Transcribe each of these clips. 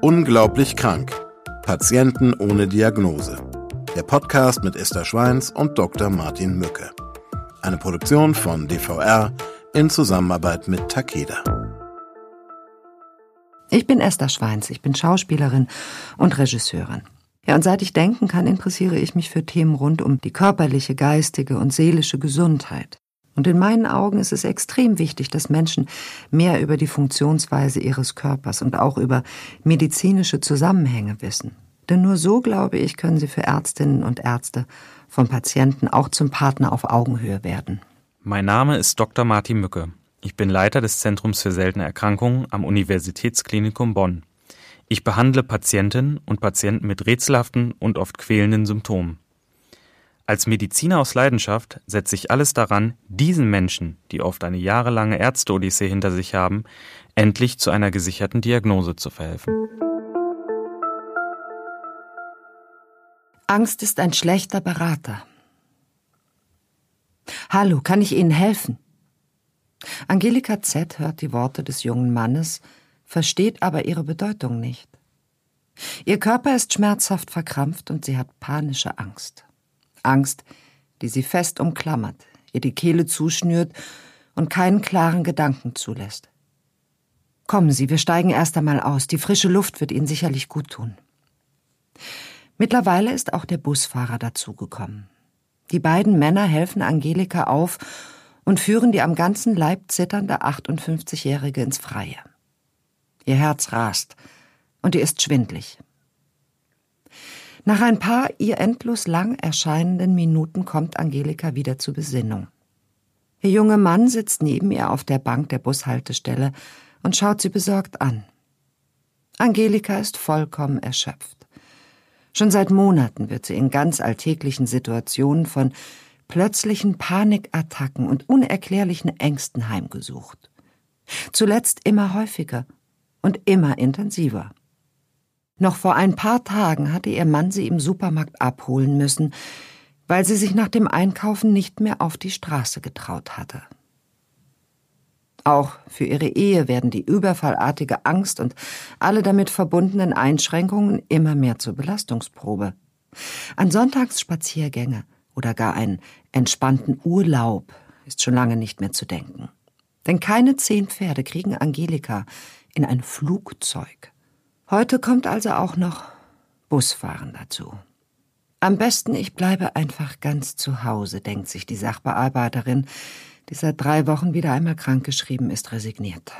Unglaublich krank. Patienten ohne Diagnose. Der Podcast mit Esther Schweins und Dr. Martin Mücke. Eine Produktion von DVR in Zusammenarbeit mit Takeda. Ich bin Esther Schweins, ich bin Schauspielerin und Regisseurin. Ja, und seit ich denken kann, interessiere ich mich für Themen rund um die körperliche, geistige und seelische Gesundheit. Und in meinen Augen ist es extrem wichtig, dass Menschen mehr über die Funktionsweise ihres Körpers und auch über medizinische Zusammenhänge wissen. Denn nur so, glaube ich, können sie für Ärztinnen und Ärzte vom Patienten auch zum Partner auf Augenhöhe werden. Mein Name ist Dr. Martin Mücke. Ich bin Leiter des Zentrums für seltene Erkrankungen am Universitätsklinikum Bonn. Ich behandle Patientinnen und Patienten mit rätselhaften und oft quälenden Symptomen. Als Mediziner aus Leidenschaft setze ich alles daran, diesen Menschen, die oft eine jahrelange Ärzte-Odyssee hinter sich haben, endlich zu einer gesicherten Diagnose zu verhelfen. Angst ist ein schlechter Berater. Hallo, kann ich Ihnen helfen? Angelika Z. hört die Worte des jungen Mannes, versteht aber ihre Bedeutung nicht. Ihr Körper ist schmerzhaft verkrampft und sie hat panische Angst. Angst, die sie fest umklammert, ihr die Kehle zuschnürt und keinen klaren Gedanken zulässt. Kommen Sie, wir steigen erst einmal aus. Die frische Luft wird Ihnen sicherlich gut tun. Mittlerweile ist auch der Busfahrer dazugekommen. Die beiden Männer helfen Angelika auf und führen die am ganzen Leib zitternde 58-Jährige ins Freie. Ihr Herz rast und ihr ist schwindlig. Nach ein paar ihr endlos lang erscheinenden Minuten kommt Angelika wieder zur Besinnung. Der junge Mann sitzt neben ihr auf der Bank der Bushaltestelle und schaut sie besorgt an. Angelika ist vollkommen erschöpft. Schon seit Monaten wird sie in ganz alltäglichen Situationen von plötzlichen Panikattacken und unerklärlichen Ängsten heimgesucht. Zuletzt immer häufiger und immer intensiver. Noch vor ein paar Tagen hatte ihr Mann sie im Supermarkt abholen müssen, weil sie sich nach dem Einkaufen nicht mehr auf die Straße getraut hatte. Auch für ihre Ehe werden die überfallartige Angst und alle damit verbundenen Einschränkungen immer mehr zur Belastungsprobe. An Sonntagsspaziergänge oder gar einen entspannten Urlaub ist schon lange nicht mehr zu denken. Denn keine zehn Pferde kriegen Angelika in ein Flugzeug. Heute kommt also auch noch Busfahren dazu. Am besten, ich bleibe einfach ganz zu Hause, denkt sich die Sachbearbeiterin, die seit drei Wochen wieder einmal krankgeschrieben ist, resigniert.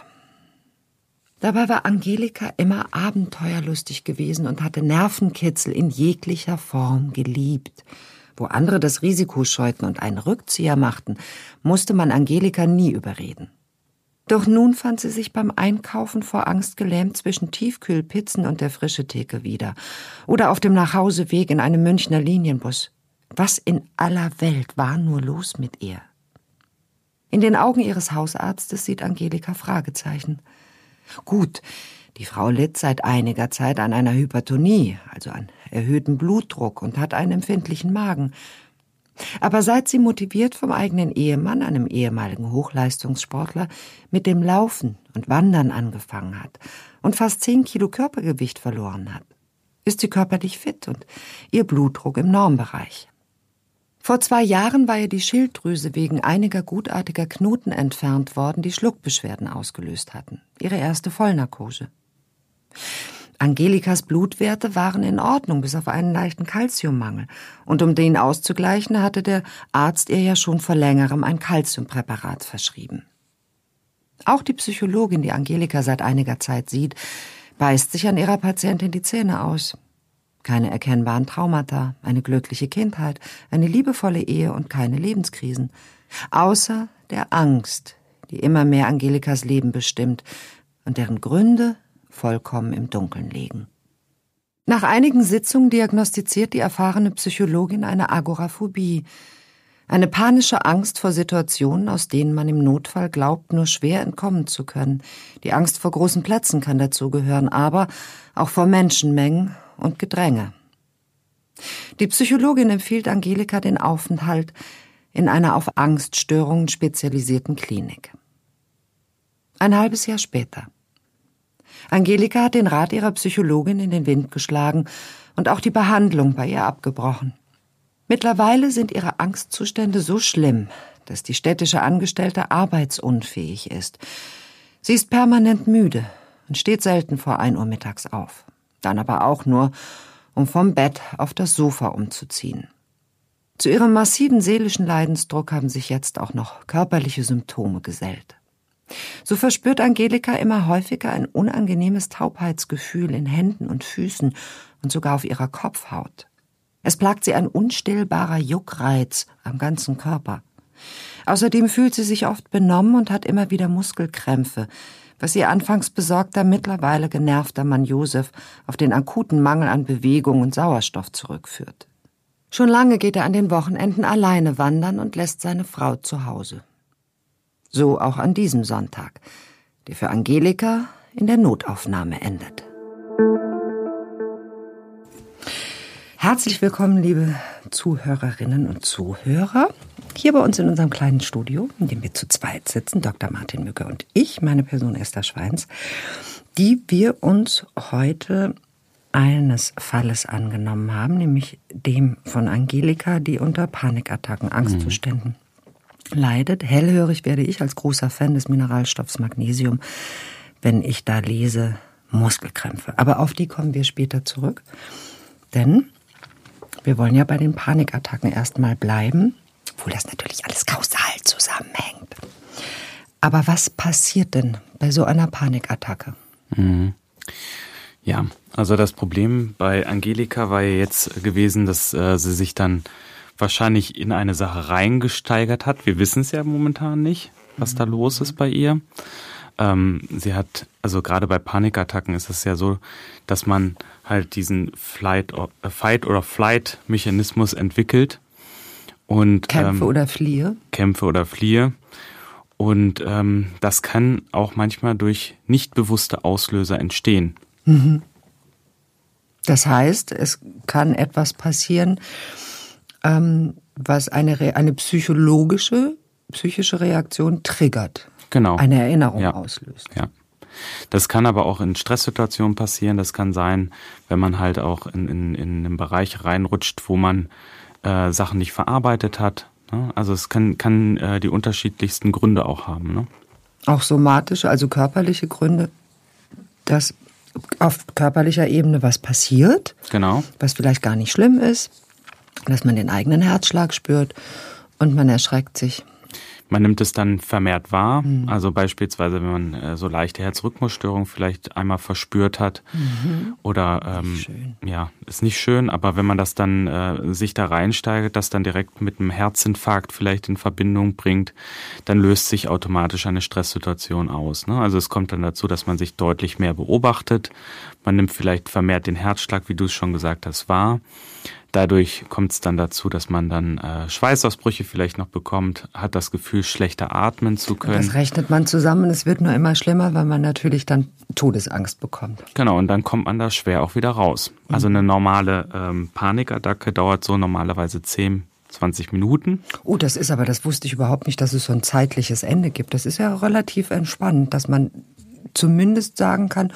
Dabei war Angelika immer abenteuerlustig gewesen und hatte Nervenkitzel in jeglicher Form geliebt. Wo andere das Risiko scheuten und einen Rückzieher machten, musste man Angelika nie überreden. Doch nun fand sie sich beim Einkaufen vor Angst gelähmt zwischen Tiefkühlpizzen und der frische Theke wieder. Oder auf dem Nachhauseweg in einem Münchner Linienbus. Was in aller Welt war nur los mit ihr? In den Augen ihres Hausarztes sieht Angelika Fragezeichen. Gut, die Frau litt seit einiger Zeit an einer Hypertonie, also an erhöhtem Blutdruck und hat einen empfindlichen Magen. Aber seit sie motiviert vom eigenen Ehemann, einem ehemaligen Hochleistungssportler, mit dem Laufen und Wandern angefangen hat und fast zehn Kilo Körpergewicht verloren hat, ist sie körperlich fit und ihr Blutdruck im Normbereich. Vor zwei Jahren war ihr die Schilddrüse wegen einiger gutartiger Knoten entfernt worden, die Schluckbeschwerden ausgelöst hatten. Ihre erste Vollnarkose. Angelikas Blutwerte waren in Ordnung, bis auf einen leichten Kalziummangel. Und um den auszugleichen, hatte der Arzt ihr ja schon vor längerem ein Kalziumpräparat verschrieben. Auch die Psychologin, die Angelika seit einiger Zeit sieht, beißt sich an ihrer Patientin die Zähne aus. Keine erkennbaren Traumata, eine glückliche Kindheit, eine liebevolle Ehe und keine Lebenskrisen. Außer der Angst, die immer mehr Angelikas Leben bestimmt und deren Gründe vollkommen im Dunkeln liegen. Nach einigen Sitzungen diagnostiziert die erfahrene Psychologin eine Agoraphobie, eine panische Angst vor Situationen, aus denen man im Notfall glaubt, nur schwer entkommen zu können. Die Angst vor großen Plätzen kann dazugehören, aber auch vor Menschenmengen und Gedränge. Die Psychologin empfiehlt Angelika den Aufenthalt in einer auf Angststörungen spezialisierten Klinik. Ein halbes Jahr später. Angelika hat den Rat ihrer Psychologin in den Wind geschlagen und auch die Behandlung bei ihr abgebrochen. Mittlerweile sind ihre Angstzustände so schlimm, dass die städtische Angestellte arbeitsunfähig ist. Sie ist permanent müde und steht selten vor ein Uhr mittags auf. Dann aber auch nur, um vom Bett auf das Sofa umzuziehen. Zu ihrem massiven seelischen Leidensdruck haben sich jetzt auch noch körperliche Symptome gesellt. So verspürt Angelika immer häufiger ein unangenehmes Taubheitsgefühl in Händen und Füßen und sogar auf ihrer Kopfhaut. Es plagt sie ein unstillbarer Juckreiz am ganzen Körper. Außerdem fühlt sie sich oft benommen und hat immer wieder Muskelkrämpfe, was ihr anfangs besorgter, mittlerweile genervter Mann Josef auf den akuten Mangel an Bewegung und Sauerstoff zurückführt. Schon lange geht er an den Wochenenden alleine wandern und lässt seine Frau zu Hause. So auch an diesem Sonntag, der für Angelika in der Notaufnahme endet. Herzlich willkommen, liebe Zuhörerinnen und Zuhörer, hier bei uns in unserem kleinen Studio, in dem wir zu zweit sitzen, Dr. Martin Mücke und ich, meine Person Esther Schweins, die wir uns heute eines Falles angenommen haben, nämlich dem von Angelika, die unter Panikattacken, Angstzuständen mhm. Leidet. Hellhörig werde ich als großer Fan des Mineralstoffs Magnesium, wenn ich da lese Muskelkrämpfe. Aber auf die kommen wir später zurück. Denn wir wollen ja bei den Panikattacken erstmal bleiben, obwohl das natürlich alles kausal zusammenhängt. Aber was passiert denn bei so einer Panikattacke? Mhm. Ja, also das Problem bei Angelika war ja jetzt gewesen, dass äh, sie sich dann wahrscheinlich in eine Sache reingesteigert hat. Wir wissen es ja momentan nicht, was da los ist bei ihr. Ähm, sie hat, also gerade bei Panikattacken ist es ja so, dass man halt diesen Flight or, äh, Fight oder Flight Mechanismus entwickelt und Kämpfe ähm, oder fliehe. Kämpfe oder fliehe. Und ähm, das kann auch manchmal durch nicht bewusste Auslöser entstehen. Mhm. Das heißt, es kann etwas passieren, ähm, was eine, eine psychologische, psychische Reaktion triggert. Genau. Eine Erinnerung ja. auslöst. Ja. Das kann aber auch in Stresssituationen passieren. Das kann sein, wenn man halt auch in, in, in einen Bereich reinrutscht, wo man äh, Sachen nicht verarbeitet hat. Ne? Also es kann, kann äh, die unterschiedlichsten Gründe auch haben. Ne? Auch somatische, also körperliche Gründe, dass auf körperlicher Ebene was passiert. Genau. Was vielleicht gar nicht schlimm ist, dass man den eigenen Herzschlag spürt und man erschreckt sich. Man nimmt es dann vermehrt wahr. Mhm. Also beispielsweise, wenn man äh, so leichte Herzrhythmusstörungen vielleicht einmal verspürt hat. Mhm. Oder ähm, ja, ist nicht schön, aber wenn man das dann äh, sich da reinsteigert, das dann direkt mit einem Herzinfarkt vielleicht in Verbindung bringt, dann löst sich automatisch eine Stresssituation aus. Ne? Also es kommt dann dazu, dass man sich deutlich mehr beobachtet. Man nimmt vielleicht vermehrt den Herzschlag, wie du es schon gesagt hast, wahr. Dadurch kommt es dann dazu, dass man dann äh, Schweißausbrüche vielleicht noch bekommt, hat das Gefühl, schlechter atmen zu können. Das rechnet man zusammen. Es wird nur immer schlimmer, weil man natürlich dann Todesangst bekommt. Genau, und dann kommt man da schwer auch wieder raus. Also eine normale ähm, Panikattacke dauert so normalerweise 10 20 Minuten. Oh, das ist aber, das wusste ich überhaupt nicht, dass es so ein zeitliches Ende gibt. Das ist ja relativ entspannt, dass man zumindest sagen kann,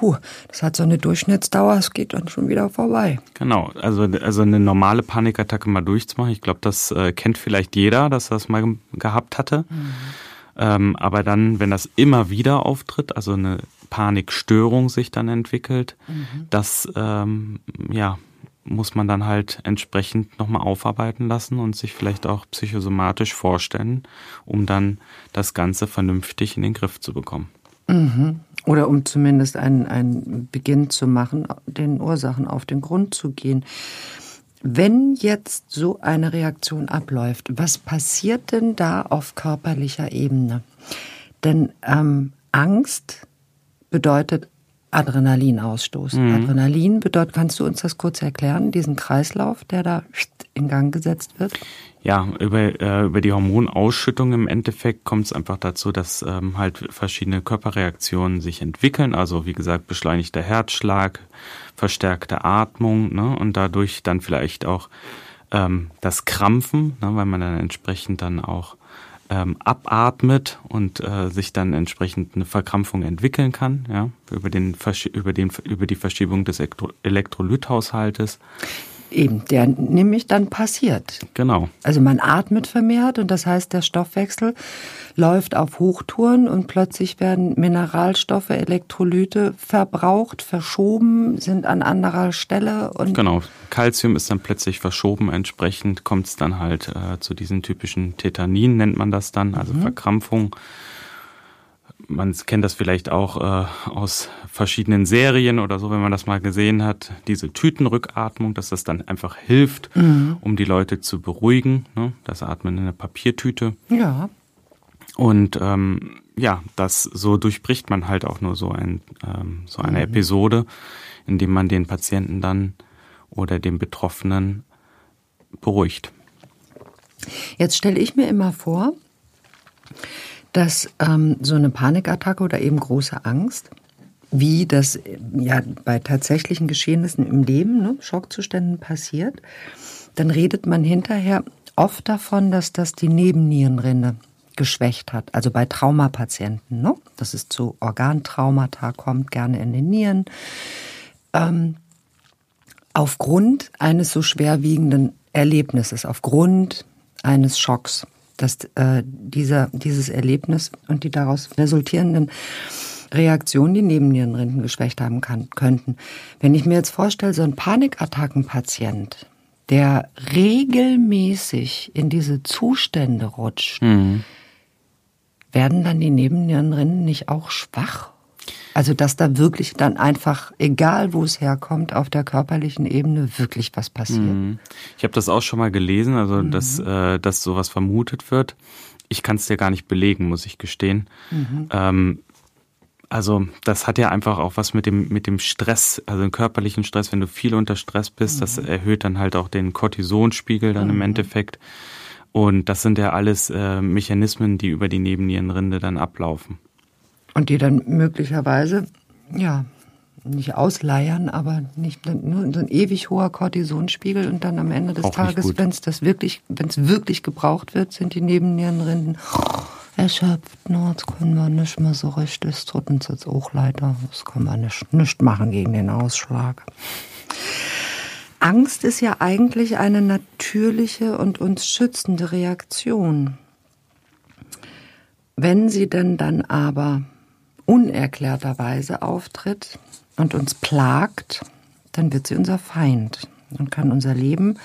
huh, das hat so eine Durchschnittsdauer, es geht dann schon wieder vorbei. Genau, also, also eine normale Panikattacke mal durchzumachen, ich glaube, das äh, kennt vielleicht jeder, dass er das mal gehabt hatte. Mhm. Ähm, aber dann, wenn das immer wieder auftritt, also eine Panikstörung sich dann entwickelt, mhm. das ähm, ja, muss man dann halt entsprechend nochmal aufarbeiten lassen und sich vielleicht auch psychosomatisch vorstellen, um dann das Ganze vernünftig in den Griff zu bekommen. Mhm. Oder um zumindest einen, einen Beginn zu machen, den Ursachen auf den Grund zu gehen. Wenn jetzt so eine Reaktion abläuft, was passiert denn da auf körperlicher Ebene? Denn ähm, Angst bedeutet Adrenalinausstoß. Mhm. Adrenalin bedeutet, kannst du uns das kurz erklären, diesen Kreislauf, der da in Gang gesetzt wird? Ja, über, äh, über die Hormonausschüttung im Endeffekt kommt es einfach dazu, dass ähm, halt verschiedene Körperreaktionen sich entwickeln. Also wie gesagt, beschleunigter Herzschlag, verstärkte Atmung ne? und dadurch dann vielleicht auch ähm, das Krampfen, ne? weil man dann entsprechend dann auch ähm, abatmet und äh, sich dann entsprechend eine Verkrampfung entwickeln kann, ja, über, den, über, den, über die Verschiebung des Elektrolythaushaltes. Eben, der nämlich dann passiert. Genau. Also man atmet vermehrt und das heißt, der Stoffwechsel läuft auf Hochtouren und plötzlich werden Mineralstoffe, Elektrolyte verbraucht, verschoben, sind an anderer Stelle und genau. Calcium ist dann plötzlich verschoben. Entsprechend kommt es dann halt äh, zu diesen typischen Tetanin nennt man das dann, also mhm. Verkrampfung man kennt das vielleicht auch äh, aus verschiedenen Serien oder so, wenn man das mal gesehen hat, diese Tütenrückatmung, dass das dann einfach hilft, mhm. um die Leute zu beruhigen. Ne? Das Atmen in einer Papiertüte. Ja. Und ähm, ja, das so durchbricht man halt auch nur so, ein, ähm, so eine mhm. Episode, indem man den Patienten dann oder den Betroffenen beruhigt. Jetzt stelle ich mir immer vor, dass ähm, so eine Panikattacke oder eben große Angst, wie das ja bei tatsächlichen Geschehnissen im Leben, ne, Schockzuständen passiert, dann redet man hinterher oft davon, dass das die Nebennierenrinde geschwächt hat. Also bei Traumapatienten, ne? dass es zu Organtraumata kommt, gerne in den Nieren. Ähm, aufgrund eines so schwerwiegenden Erlebnisses, aufgrund eines Schocks dass äh, dieser, dieses Erlebnis und die daraus resultierenden Reaktionen die Nebennierenrinden geschwächt haben kann, könnten. Wenn ich mir jetzt vorstelle, so ein Panikattackenpatient, der regelmäßig in diese Zustände rutscht, mhm. werden dann die Nebennierenrinden nicht auch schwach? Also, dass da wirklich dann einfach, egal wo es herkommt, auf der körperlichen Ebene wirklich was passiert. Mhm. Ich habe das auch schon mal gelesen, also mhm. dass, äh, dass sowas vermutet wird. Ich kann es dir gar nicht belegen, muss ich gestehen. Mhm. Ähm, also das hat ja einfach auch was mit dem mit dem Stress, also den körperlichen Stress. Wenn du viel unter Stress bist, das mhm. erhöht dann halt auch den Cortisonspiegel dann im mhm. Endeffekt. Und das sind ja alles äh, Mechanismen, die über die Nebennierenrinde dann ablaufen. Und die dann möglicherweise, ja, nicht ausleiern, aber nicht nur so ein ewig hoher Cortisonspiegel und dann am Ende des Auch Tages, wenn es das wirklich, wenn es wirklich gebraucht wird, sind die Nebennierenrinden erschöpft. No, jetzt können wir nicht mehr so richtig. Es tut uns jetzt auch leider. Das können wir nicht, nicht machen gegen den Ausschlag. Angst ist ja eigentlich eine natürliche und uns schützende Reaktion. Wenn sie denn dann aber unerklärterweise auftritt und uns plagt, dann wird sie unser Feind und kann unser Leben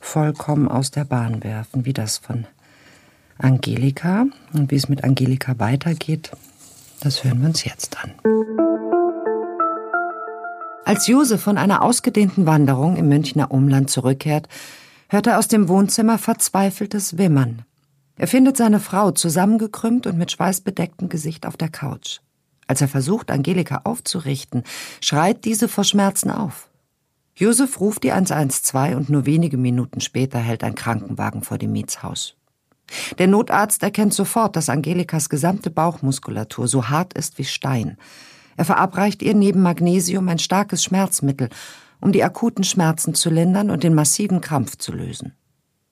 vollkommen aus der Bahn werfen, wie das von Angelika. Und wie es mit Angelika weitergeht, das hören wir uns jetzt an. Als Josef von einer ausgedehnten Wanderung im Münchner Umland zurückkehrt, hört er aus dem Wohnzimmer verzweifeltes Wimmern. Er findet seine Frau zusammengekrümmt und mit schweißbedecktem Gesicht auf der Couch. Als er versucht, Angelika aufzurichten, schreit diese vor Schmerzen auf. Josef ruft die 112 und nur wenige Minuten später hält ein Krankenwagen vor dem Mietshaus. Der Notarzt erkennt sofort, dass Angelikas gesamte Bauchmuskulatur so hart ist wie Stein. Er verabreicht ihr neben Magnesium ein starkes Schmerzmittel, um die akuten Schmerzen zu lindern und den massiven Krampf zu lösen.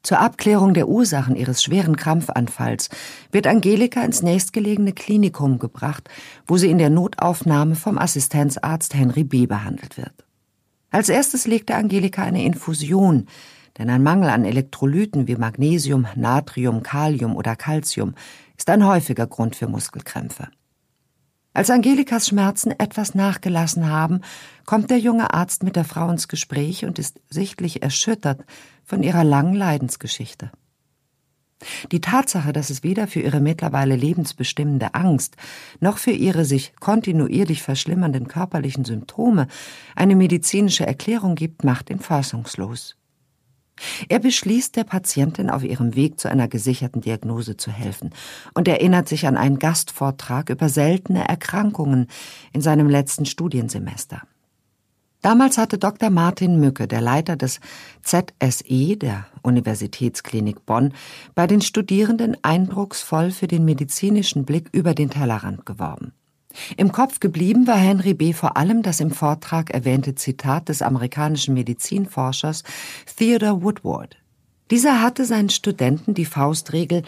Zur Abklärung der Ursachen ihres schweren Krampfanfalls wird Angelika ins nächstgelegene Klinikum gebracht, wo sie in der Notaufnahme vom Assistenzarzt Henry B. behandelt wird. Als erstes legte Angelika eine Infusion, denn ein Mangel an Elektrolyten wie Magnesium, Natrium, Kalium oder Calcium ist ein häufiger Grund für Muskelkrämpfe. Als Angelikas Schmerzen etwas nachgelassen haben, kommt der junge Arzt mit der Frau ins Gespräch und ist sichtlich erschüttert von ihrer langen Leidensgeschichte. Die Tatsache, dass es weder für ihre mittlerweile lebensbestimmende Angst noch für ihre sich kontinuierlich verschlimmernden körperlichen Symptome eine medizinische Erklärung gibt, macht ihn fassungslos. Er beschließt, der Patientin auf ihrem Weg zu einer gesicherten Diagnose zu helfen und erinnert sich an einen Gastvortrag über seltene Erkrankungen in seinem letzten Studiensemester. Damals hatte Dr. Martin Mücke, der Leiter des ZSE, der Universitätsklinik Bonn, bei den Studierenden eindrucksvoll für den medizinischen Blick über den Tellerrand geworben. Im Kopf geblieben war Henry B. vor allem das im Vortrag erwähnte Zitat des amerikanischen Medizinforschers Theodore Woodward. Dieser hatte seinen Studenten die Faustregel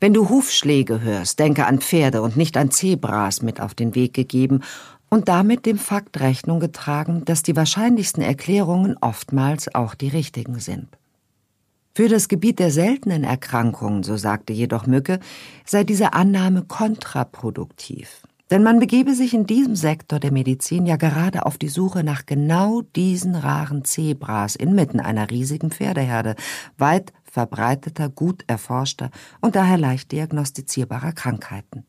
Wenn du Hufschläge hörst, denke an Pferde und nicht an Zebras mit auf den Weg gegeben und damit dem Fakt Rechnung getragen, dass die wahrscheinlichsten Erklärungen oftmals auch die richtigen sind. Für das Gebiet der seltenen Erkrankungen, so sagte jedoch Mücke, sei diese Annahme kontraproduktiv. Denn man begebe sich in diesem Sektor der Medizin ja gerade auf die Suche nach genau diesen raren Zebras inmitten einer riesigen Pferdeherde, weit verbreiteter, gut erforschter und daher leicht diagnostizierbarer Krankheiten.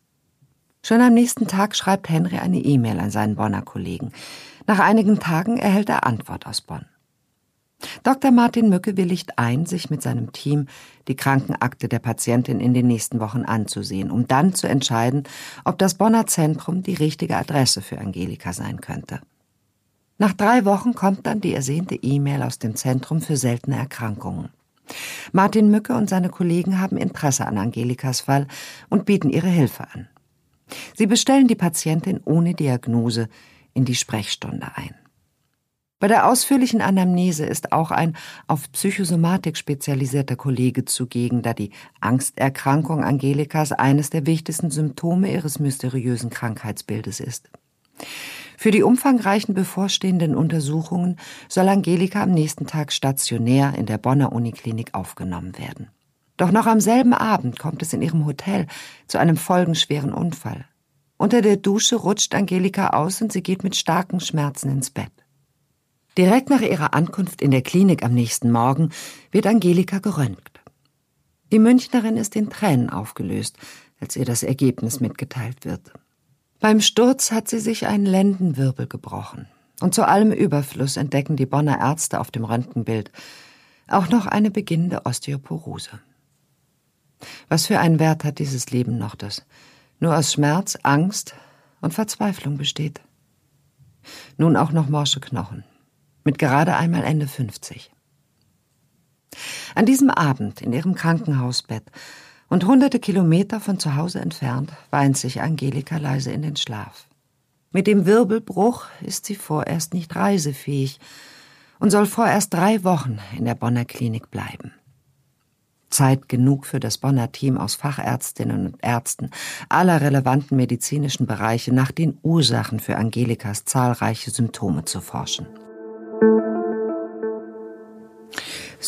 Schon am nächsten Tag schreibt Henry eine E-Mail an seinen Bonner Kollegen. Nach einigen Tagen erhält er Antwort aus Bonn. Dr. Martin Mücke willigt ein, sich mit seinem Team die Krankenakte der Patientin in den nächsten Wochen anzusehen, um dann zu entscheiden, ob das Bonner Zentrum die richtige Adresse für Angelika sein könnte. Nach drei Wochen kommt dann die ersehnte E-Mail aus dem Zentrum für seltene Erkrankungen. Martin Mücke und seine Kollegen haben Interesse an Angelikas Fall und bieten ihre Hilfe an. Sie bestellen die Patientin ohne Diagnose in die Sprechstunde ein. Bei der ausführlichen Anamnese ist auch ein auf Psychosomatik spezialisierter Kollege zugegen, da die Angsterkrankung Angelikas eines der wichtigsten Symptome ihres mysteriösen Krankheitsbildes ist. Für die umfangreichen bevorstehenden Untersuchungen soll Angelika am nächsten Tag stationär in der Bonner Uniklinik aufgenommen werden. Doch noch am selben Abend kommt es in ihrem Hotel zu einem folgenschweren Unfall. Unter der Dusche rutscht Angelika aus und sie geht mit starken Schmerzen ins Bett. Direkt nach ihrer Ankunft in der Klinik am nächsten Morgen wird Angelika geröntgt. Die Münchnerin ist in Tränen aufgelöst, als ihr das Ergebnis mitgeteilt wird. Beim Sturz hat sie sich einen Lendenwirbel gebrochen. Und zu allem Überfluss entdecken die Bonner Ärzte auf dem Röntgenbild auch noch eine beginnende Osteoporose. Was für einen Wert hat dieses Leben noch, das nur aus Schmerz, Angst und Verzweiflung besteht? Nun auch noch morsche Knochen mit gerade einmal Ende 50. An diesem Abend in ihrem Krankenhausbett und hunderte Kilometer von zu Hause entfernt weint sich Angelika leise in den Schlaf. Mit dem Wirbelbruch ist sie vorerst nicht reisefähig und soll vorerst drei Wochen in der Bonner Klinik bleiben. Zeit genug für das Bonner Team aus Fachärztinnen und Ärzten aller relevanten medizinischen Bereiche nach den Ursachen für Angelikas zahlreiche Symptome zu forschen.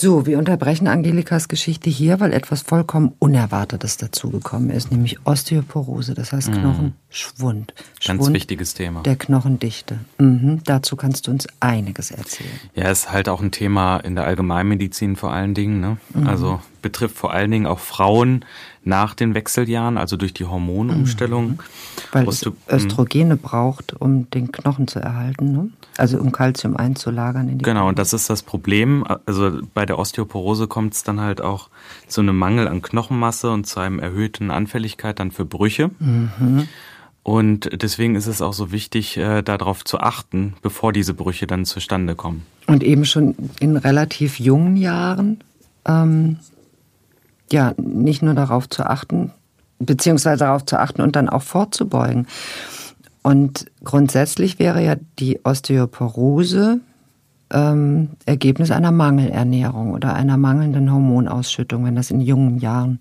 So, wir unterbrechen Angelikas Geschichte hier, weil etwas vollkommen Unerwartetes dazugekommen ist, nämlich Osteoporose, das heißt mhm. Knochenschwund. Ganz Schwund wichtiges Thema. Der Knochendichte. Mhm. Dazu kannst du uns einiges erzählen. Ja, ist halt auch ein Thema in der Allgemeinmedizin vor allen Dingen. Ne? Mhm. Also betrifft vor allen Dingen auch Frauen nach den Wechseljahren, also durch die Hormonumstellung. Mhm. Weil es Östrogene braucht, um den Knochen zu erhalten, ne? also um Kalzium einzulagern. In die genau, und das ist das Problem. Also bei der Osteoporose kommt es dann halt auch zu einem Mangel an Knochenmasse und zu einem erhöhten Anfälligkeit dann für Brüche. Mhm. Und deswegen ist es auch so wichtig, äh, darauf zu achten, bevor diese Brüche dann zustande kommen. Und eben schon in relativ jungen Jahren ähm, ja, nicht nur darauf zu achten, beziehungsweise darauf zu achten und dann auch vorzubeugen. Und grundsätzlich wäre ja die Osteoporose ähm, Ergebnis einer Mangelernährung oder einer mangelnden Hormonausschüttung, wenn das in jungen Jahren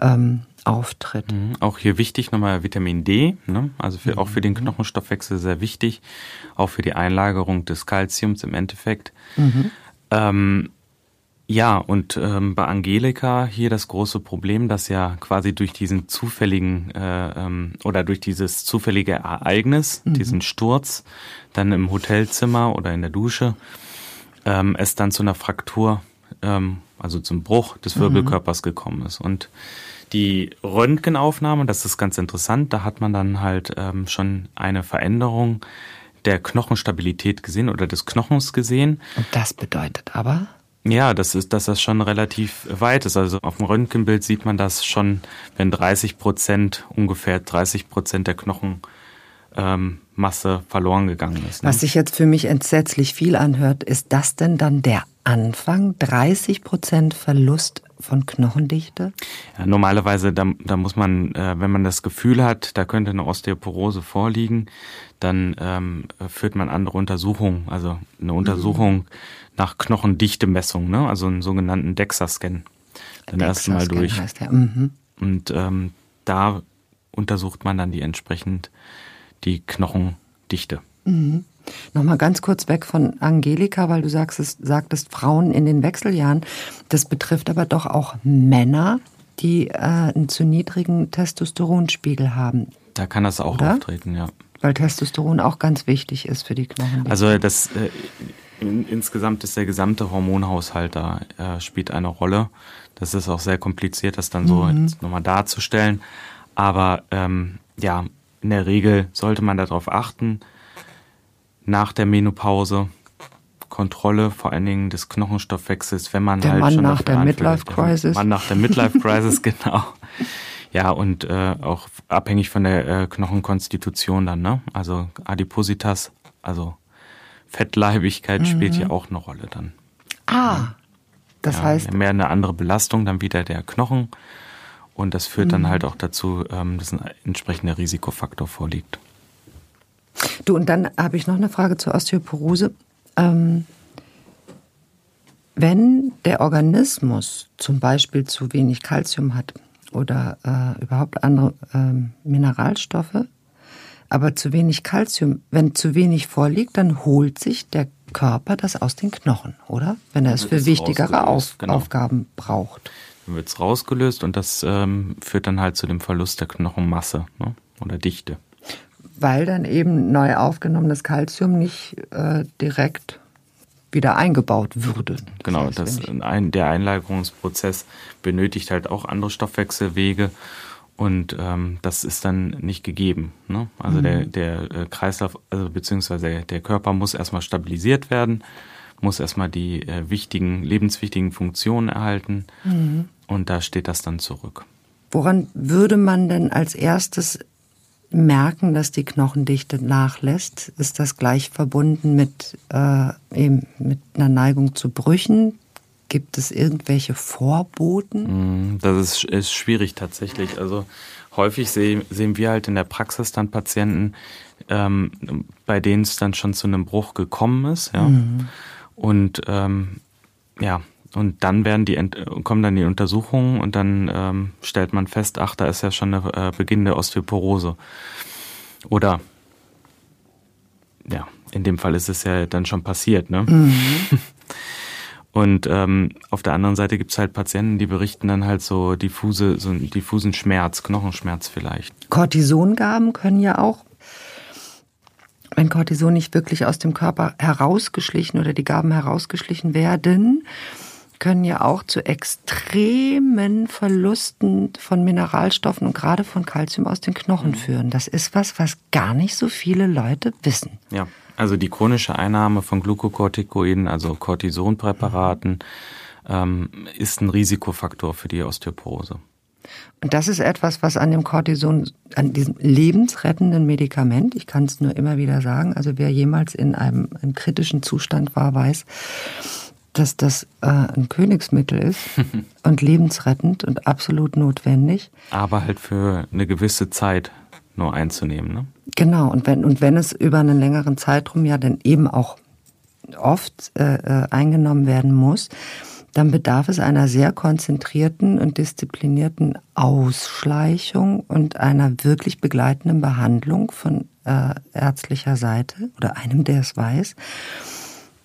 ähm, auftritt. Mhm. Auch hier wichtig nochmal Vitamin D, ne? also für, auch für den mhm. Knochenstoffwechsel sehr wichtig, auch für die Einlagerung des Kalziums im Endeffekt. Mhm. Ähm, ja, und ähm, bei Angelika hier das große Problem, dass ja quasi durch diesen zufälligen äh, ähm, oder durch dieses zufällige Ereignis, mhm. diesen Sturz, dann im Hotelzimmer oder in der Dusche, ähm, es dann zu einer Fraktur, ähm, also zum Bruch des Wirbelkörpers mhm. gekommen ist. Und die Röntgenaufnahme, das ist ganz interessant, da hat man dann halt ähm, schon eine Veränderung der Knochenstabilität gesehen oder des Knochens gesehen. Und das bedeutet aber? Ja, das ist, dass das schon relativ weit ist. Also auf dem Röntgenbild sieht man das schon, wenn 30 Prozent, ungefähr 30 Prozent der Knochenmasse ähm, verloren gegangen ist. Ne? Was sich jetzt für mich entsetzlich viel anhört, ist das denn dann der Anfang? 30 Prozent Verlust von Knochendichte? Ja, normalerweise, da, da muss man, äh, wenn man das Gefühl hat, da könnte eine Osteoporose vorliegen, dann ähm, führt man andere Untersuchungen, also eine Untersuchung. Mhm nach Knochendichte-Messung, ne? also einen sogenannten DEXA-Scan. Dann erst mal durch. Heißt der. Mhm. Und ähm, da untersucht man dann die entsprechend die Knochendichte. Mhm. Nochmal ganz kurz weg von Angelika, weil du sagst, sagtest Frauen in den Wechseljahren. Das betrifft aber doch auch Männer, die äh, einen zu niedrigen Testosteronspiegel haben. Da kann das auch Oder? auftreten, ja. Weil Testosteron auch ganz wichtig ist für die Knochen. Also das äh, in, insgesamt ist der gesamte Hormonhaushalt da äh, spielt eine Rolle. Das ist auch sehr kompliziert, das dann so mhm. nochmal darzustellen. Aber ähm, ja, in der Regel sollte man darauf achten, nach der Menopause Kontrolle vor allen Dingen des Knochenstoffwechsels, wenn man der halt Mann schon nach der Midlife Crisis. Mann nach der Midlife Crisis, genau. Ja, und äh, auch abhängig von der äh, Knochenkonstitution dann, ne? Also Adipositas, also Fettleibigkeit mhm. spielt hier auch eine Rolle dann. Ah, das ja, heißt. Mehr eine andere Belastung, dann wieder der Knochen. Und das führt mhm. dann halt auch dazu, ähm, dass ein entsprechender Risikofaktor vorliegt. Du, und dann habe ich noch eine Frage zur Osteoporose. Ähm, wenn der Organismus zum Beispiel zu wenig Kalzium hat oder äh, überhaupt andere äh, Mineralstoffe, aber zu wenig Kalzium, wenn zu wenig vorliegt, dann holt sich der Körper das aus den Knochen, oder? Wenn er es für wichtigere Auf genau. Aufgaben braucht. Dann wird es rausgelöst und das ähm, führt dann halt zu dem Verlust der Knochenmasse ne? oder Dichte weil dann eben neu aufgenommenes Kalzium nicht äh, direkt wieder eingebaut würde. Das genau, heißt, das ein, der Einlagerungsprozess benötigt halt auch andere Stoffwechselwege und ähm, das ist dann nicht gegeben. Ne? Also mhm. der, der äh, Kreislauf, also beziehungsweise der Körper muss erstmal stabilisiert werden, muss erstmal die äh, wichtigen, lebenswichtigen Funktionen erhalten mhm. und da steht das dann zurück. Woran würde man denn als erstes merken, dass die Knochendichte nachlässt, ist das gleich verbunden mit, äh, eben mit einer Neigung zu Brüchen? Gibt es irgendwelche Vorboten? Mm, das ist, ist schwierig tatsächlich. Also häufig seh, sehen wir halt in der Praxis dann Patienten, ähm, bei denen es dann schon zu einem Bruch gekommen ist. Ja? Mhm. Und ähm, ja, und dann werden die kommen dann die Untersuchungen und dann ähm, stellt man fest, ach, da ist ja schon eine äh, Beginn der Osteoporose. Oder ja, in dem Fall ist es ja dann schon passiert, ne? Mhm. Und ähm, auf der anderen Seite gibt's halt Patienten, die berichten dann halt so diffuse, so einen diffusen Schmerz, Knochenschmerz vielleicht. Cortisongaben können ja auch, wenn Cortison nicht wirklich aus dem Körper herausgeschlichen oder die Gaben herausgeschlichen werden, können ja auch zu extremen Verlusten von Mineralstoffen und gerade von Kalzium aus den Knochen mhm. führen. Das ist was, was gar nicht so viele Leute wissen. Ja, also die chronische Einnahme von Glukokortikoiden, also Cortisonpräparaten, ähm, ist ein Risikofaktor für die Osteoporose. Und das ist etwas, was an dem Cortison, an diesem lebensrettenden Medikament, ich kann es nur immer wieder sagen, also wer jemals in einem, einem kritischen Zustand war, weiß, dass das äh, ein Königsmittel ist und lebensrettend und absolut notwendig. Aber halt für eine gewisse Zeit nur einzunehmen, ne? Genau, und wenn, und wenn es über einen längeren Zeitraum ja dann eben auch oft äh, äh, eingenommen werden muss, dann bedarf es einer sehr konzentrierten und disziplinierten Ausschleichung und einer wirklich begleitenden Behandlung von äh, ärztlicher Seite oder einem, der es weiß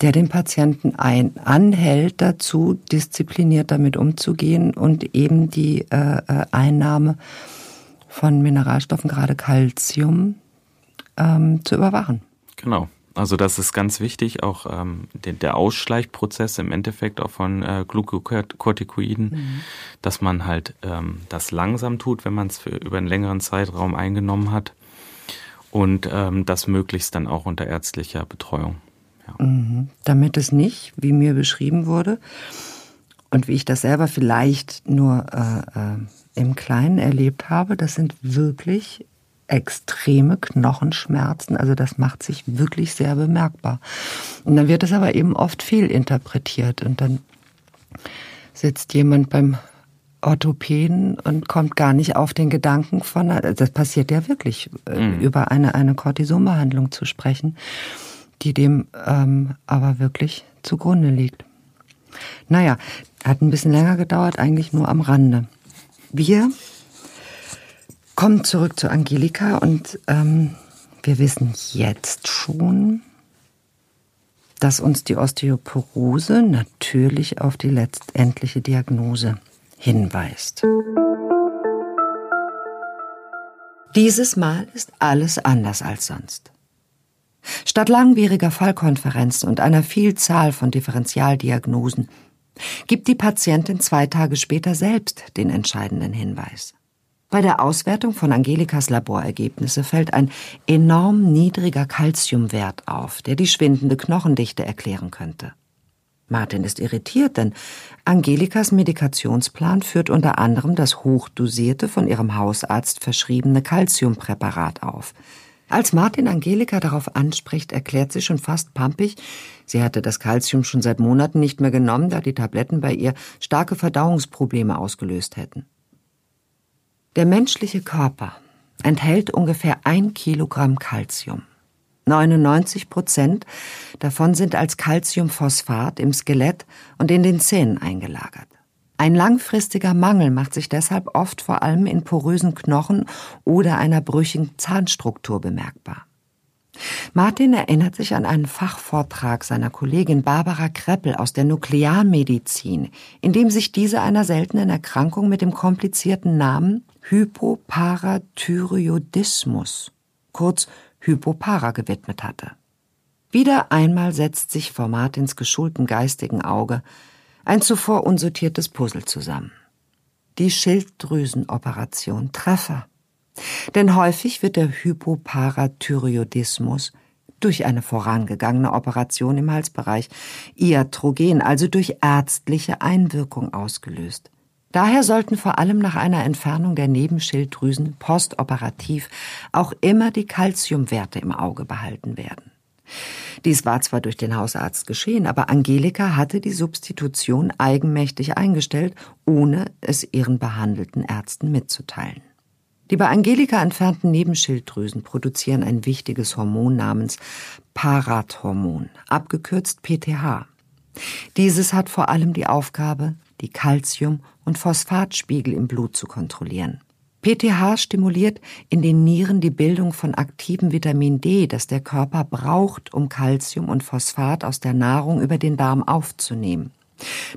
der den Patienten ein, anhält dazu, diszipliniert damit umzugehen und eben die äh, äh, Einnahme von Mineralstoffen, gerade Calcium, ähm, zu überwachen. Genau. Also das ist ganz wichtig, auch ähm, der, der Ausschleichprozess im Endeffekt auch von äh, Glukokortikoiden, mhm. dass man halt ähm, das langsam tut, wenn man es über einen längeren Zeitraum eingenommen hat und ähm, das möglichst dann auch unter ärztlicher Betreuung. Ja. Mhm. Damit es nicht, wie mir beschrieben wurde, und wie ich das selber vielleicht nur äh, äh, im Kleinen erlebt habe, das sind wirklich extreme Knochenschmerzen. Also das macht sich wirklich sehr bemerkbar. Und dann wird es aber eben oft fehlinterpretiert. Und dann sitzt jemand beim Orthopäden und kommt gar nicht auf den Gedanken von, das passiert ja wirklich, äh, mhm. über eine, eine Cortisonbehandlung zu sprechen die dem ähm, aber wirklich zugrunde liegt. Naja, hat ein bisschen länger gedauert, eigentlich nur am Rande. Wir Kommen zurück zu Angelika und ähm, wir wissen jetzt schon, dass uns die Osteoporose natürlich auf die letztendliche Diagnose hinweist. Dieses Mal ist alles anders als sonst. Statt langwieriger Fallkonferenzen und einer Vielzahl von Differentialdiagnosen gibt die Patientin zwei Tage später selbst den entscheidenden Hinweis. Bei der Auswertung von Angelikas Laborergebnisse fällt ein enorm niedriger Kalziumwert auf, der die schwindende Knochendichte erklären könnte. Martin ist irritiert, denn Angelikas Medikationsplan führt unter anderem das hochdosierte, von ihrem Hausarzt verschriebene Calciumpräparat auf. Als Martin Angelika darauf anspricht, erklärt sie schon fast pampig, sie hatte das Calcium schon seit Monaten nicht mehr genommen, da die Tabletten bei ihr starke Verdauungsprobleme ausgelöst hätten. Der menschliche Körper enthält ungefähr ein Kilogramm Calcium. 99 Prozent davon sind als Calciumphosphat im Skelett und in den Zähnen eingelagert. Ein langfristiger Mangel macht sich deshalb oft vor allem in porösen Knochen oder einer brüchigen Zahnstruktur bemerkbar. Martin erinnert sich an einen Fachvortrag seiner Kollegin Barbara Kreppel aus der Nuklearmedizin, in dem sich diese einer seltenen Erkrankung mit dem komplizierten Namen Hypoparathyreoidismus, kurz Hypopara gewidmet hatte. Wieder einmal setzt sich vor Martins geschultem geistigen Auge ein zuvor unsortiertes Puzzle zusammen. Die Schilddrüsenoperation Treffer. Denn häufig wird der Hypoparathyreoidismus durch eine vorangegangene Operation im Halsbereich, iatrogen, also durch ärztliche Einwirkung ausgelöst. Daher sollten vor allem nach einer Entfernung der Nebenschilddrüsen postoperativ auch immer die Kalziumwerte im Auge behalten werden. Dies war zwar durch den Hausarzt geschehen, aber Angelika hatte die Substitution eigenmächtig eingestellt, ohne es ihren behandelten Ärzten mitzuteilen. Die bei Angelika entfernten Nebenschilddrüsen produzieren ein wichtiges Hormon namens Parathormon, abgekürzt PTH. Dieses hat vor allem die Aufgabe, die Calcium- und Phosphatspiegel im Blut zu kontrollieren. PTH stimuliert in den Nieren die Bildung von aktivem Vitamin D, das der Körper braucht, um Calcium und Phosphat aus der Nahrung über den Darm aufzunehmen.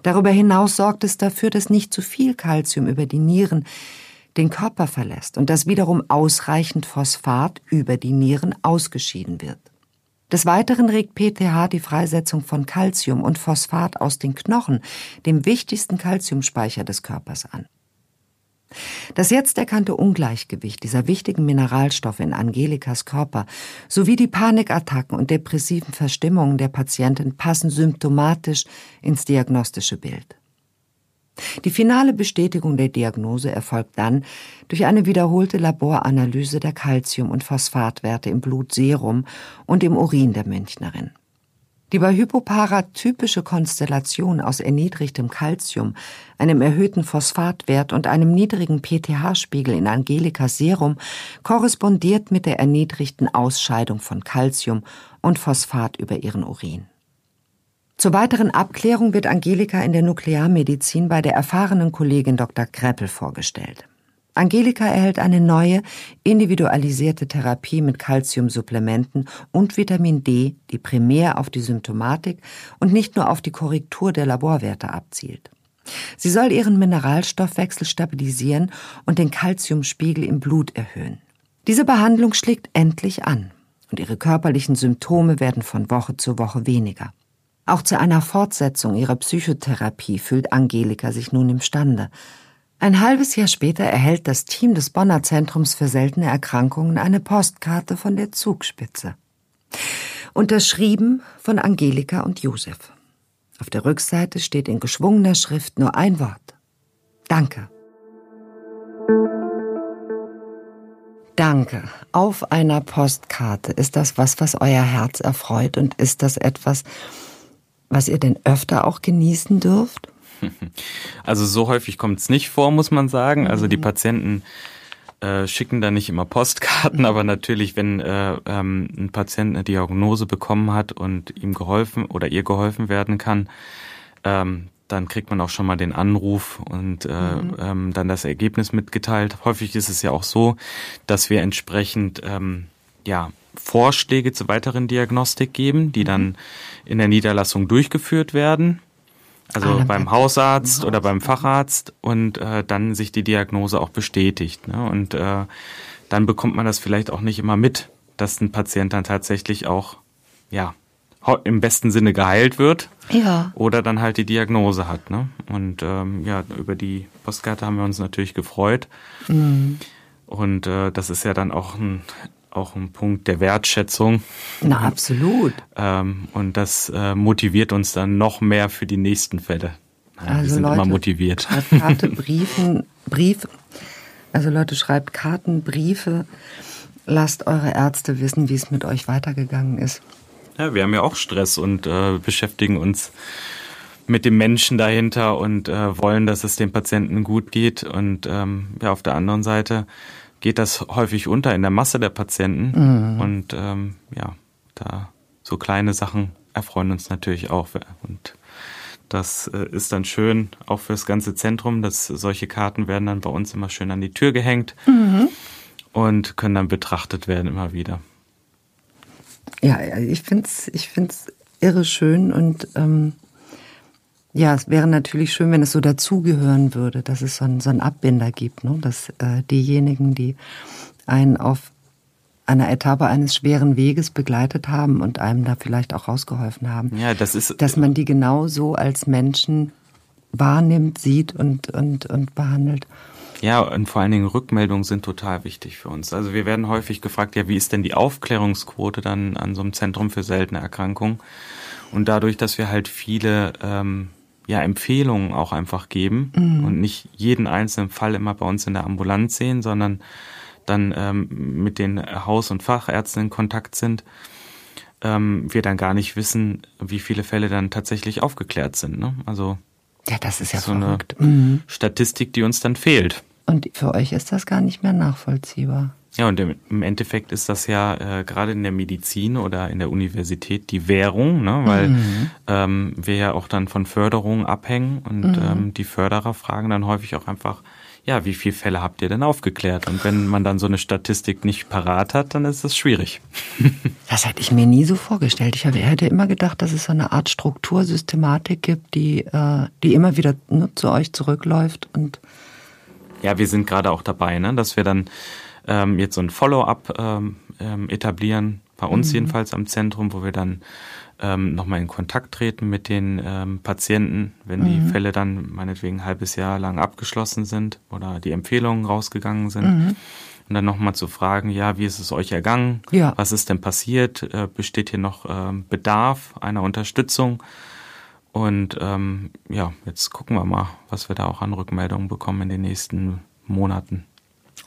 Darüber hinaus sorgt es dafür, dass nicht zu viel Calcium über die Nieren den Körper verlässt und dass wiederum ausreichend Phosphat über die Nieren ausgeschieden wird. Des Weiteren regt PTH die Freisetzung von Calcium und Phosphat aus den Knochen, dem wichtigsten Calciumspeicher des Körpers an. Das jetzt erkannte Ungleichgewicht dieser wichtigen Mineralstoffe in Angelikas Körper sowie die Panikattacken und depressiven Verstimmungen der Patientin passen symptomatisch ins diagnostische Bild. Die finale Bestätigung der Diagnose erfolgt dann durch eine wiederholte Laboranalyse der Calcium- und Phosphatwerte im Blutserum und im Urin der Münchnerin. Die bei Hypopara typische Konstellation aus erniedrigtem Calcium, einem erhöhten Phosphatwert und einem niedrigen PTH-Spiegel in Angelikas Serum korrespondiert mit der erniedrigten Ausscheidung von Calcium und Phosphat über ihren Urin. Zur weiteren Abklärung wird Angelika in der Nuklearmedizin bei der erfahrenen Kollegin Dr. Kreppel vorgestellt. Angelika erhält eine neue, individualisierte Therapie mit Calciumsupplementen und Vitamin D, die primär auf die Symptomatik und nicht nur auf die Korrektur der Laborwerte abzielt. Sie soll ihren Mineralstoffwechsel stabilisieren und den Calciumspiegel im Blut erhöhen. Diese Behandlung schlägt endlich an und ihre körperlichen Symptome werden von Woche zu Woche weniger. Auch zu einer Fortsetzung ihrer Psychotherapie fühlt Angelika sich nun imstande. Ein halbes Jahr später erhält das Team des Bonner Zentrums für seltene Erkrankungen eine Postkarte von der Zugspitze. Unterschrieben von Angelika und Josef. Auf der Rückseite steht in geschwungener Schrift nur ein Wort. Danke. Danke. Auf einer Postkarte. Ist das was, was euer Herz erfreut? Und ist das etwas, was ihr denn öfter auch genießen dürft? Also so häufig kommt es nicht vor, muss man sagen. Also die mhm. Patienten äh, schicken da nicht immer Postkarten, aber natürlich, wenn äh, ähm, ein Patient eine Diagnose bekommen hat und ihm geholfen oder ihr geholfen werden kann, ähm, dann kriegt man auch schon mal den Anruf und äh, mhm. ähm, dann das Ergebnis mitgeteilt. Häufig ist es ja auch so, dass wir entsprechend ähm, ja Vorschläge zur weiteren Diagnostik geben, die dann in der Niederlassung durchgeführt werden. Also ah, beim Hausarzt oder beim Facharzt und äh, dann sich die Diagnose auch bestätigt. Ne? Und äh, dann bekommt man das vielleicht auch nicht immer mit, dass ein Patient dann tatsächlich auch ja im besten Sinne geheilt wird. Ja. Oder dann halt die Diagnose hat. Ne? Und ähm, ja, über die Postkarte haben wir uns natürlich gefreut. Mhm. Und äh, das ist ja dann auch ein auch ein Punkt der Wertschätzung. Na, absolut. Ähm, und das äh, motiviert uns dann noch mehr für die nächsten Fälle. Ja, also wir sind Leute, immer motiviert. Schreibt Karte, Briefen, Brief. Also Leute, schreibt Karten, Briefe. Lasst eure Ärzte wissen, wie es mit euch weitergegangen ist. Ja, wir haben ja auch Stress und äh, beschäftigen uns mit dem Menschen dahinter und äh, wollen, dass es dem Patienten gut geht. Und ähm, ja, auf der anderen Seite geht das häufig unter in der Masse der Patienten. Mhm. Und ähm, ja, da so kleine Sachen erfreuen uns natürlich auch. Und das äh, ist dann schön, auch fürs ganze Zentrum, dass solche Karten werden dann bei uns immer schön an die Tür gehängt mhm. und können dann betrachtet werden immer wieder. Ja, ich finde es ich find's irre schön und ähm, ja, es wäre natürlich schön, wenn es so dazugehören würde, dass es so einen, so einen Abbinder gibt, ne? dass äh, diejenigen, die einen auf einer Etappe eines schweren Weges begleitet haben und einem da vielleicht auch rausgeholfen haben. Ja, das ist, dass man die genauso als Menschen wahrnimmt, sieht und, und, und behandelt. Ja, und vor allen Dingen Rückmeldungen sind total wichtig für uns. Also wir werden häufig gefragt, ja, wie ist denn die Aufklärungsquote dann an so einem Zentrum für seltene Erkrankungen? Und dadurch, dass wir halt viele ähm, ja, Empfehlungen auch einfach geben mhm. und nicht jeden einzelnen Fall immer bei uns in der Ambulanz sehen, sondern dann ähm, mit den Haus- und Fachärzten in Kontakt sind, ähm, wir dann gar nicht wissen, wie viele Fälle dann tatsächlich aufgeklärt sind. Ne? Also ja, das ist ja so verrückt. eine mhm. Statistik, die uns dann fehlt. Und für euch ist das gar nicht mehr nachvollziehbar. Ja, und im Endeffekt ist das ja äh, gerade in der Medizin oder in der Universität die Währung, ne? weil mhm. ähm, wir ja auch dann von Förderungen abhängen und mhm. ähm, die Förderer fragen dann häufig auch einfach, ja, wie viele Fälle habt ihr denn aufgeklärt? Und wenn man dann so eine Statistik nicht parat hat, dann ist das schwierig. Das hätte ich mir nie so vorgestellt. Ich hätte immer gedacht, dass es so eine Art Struktursystematik gibt, die, äh, die immer wieder nur zu euch zurückläuft und ja, wir sind gerade auch dabei, ne, dass wir dann ähm, jetzt so ein Follow-up ähm, ähm, etablieren, bei uns mhm. jedenfalls am Zentrum, wo wir dann ähm, nochmal in Kontakt treten mit den ähm, Patienten, wenn mhm. die Fälle dann meinetwegen ein halbes Jahr lang abgeschlossen sind oder die Empfehlungen rausgegangen sind. Mhm. Und dann nochmal zu fragen, ja, wie ist es euch ergangen? Ja. Was ist denn passiert? Äh, besteht hier noch ähm, Bedarf einer Unterstützung? Und ähm, ja, jetzt gucken wir mal, was wir da auch an Rückmeldungen bekommen in den nächsten Monaten.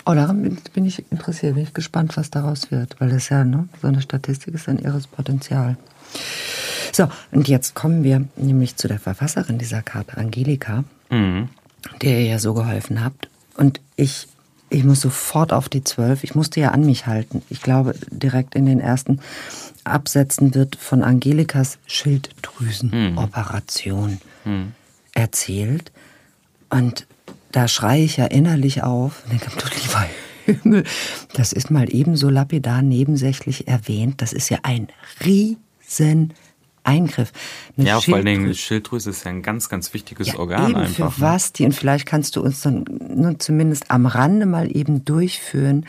Oh, daran bin ich interessiert, bin ich gespannt, was daraus wird, weil das ja, ne, so eine Statistik ist ein irres Potenzial. So, und jetzt kommen wir nämlich zu der Verfasserin dieser Karte, Angelika, mhm. der ihr ja so geholfen habt. Und ich, ich muss sofort auf die zwölf, ich musste ja an mich halten. Ich glaube, direkt in den ersten Absätzen wird von Angelikas Schilddrüsenoperation mhm. erzählt. Und da schreie ich ja innerlich auf und denke, du lieber Himmel, das ist mal ebenso lapidar nebensächlich erwähnt. Das ist ja ein riesen Eingriff. Eine ja, vor allen Dingen die Schilddrüse ist ja ein ganz, ganz wichtiges ja, Organ eben einfach. Für ne? was die, und vielleicht kannst du uns dann nur zumindest am Rande mal eben durchführen,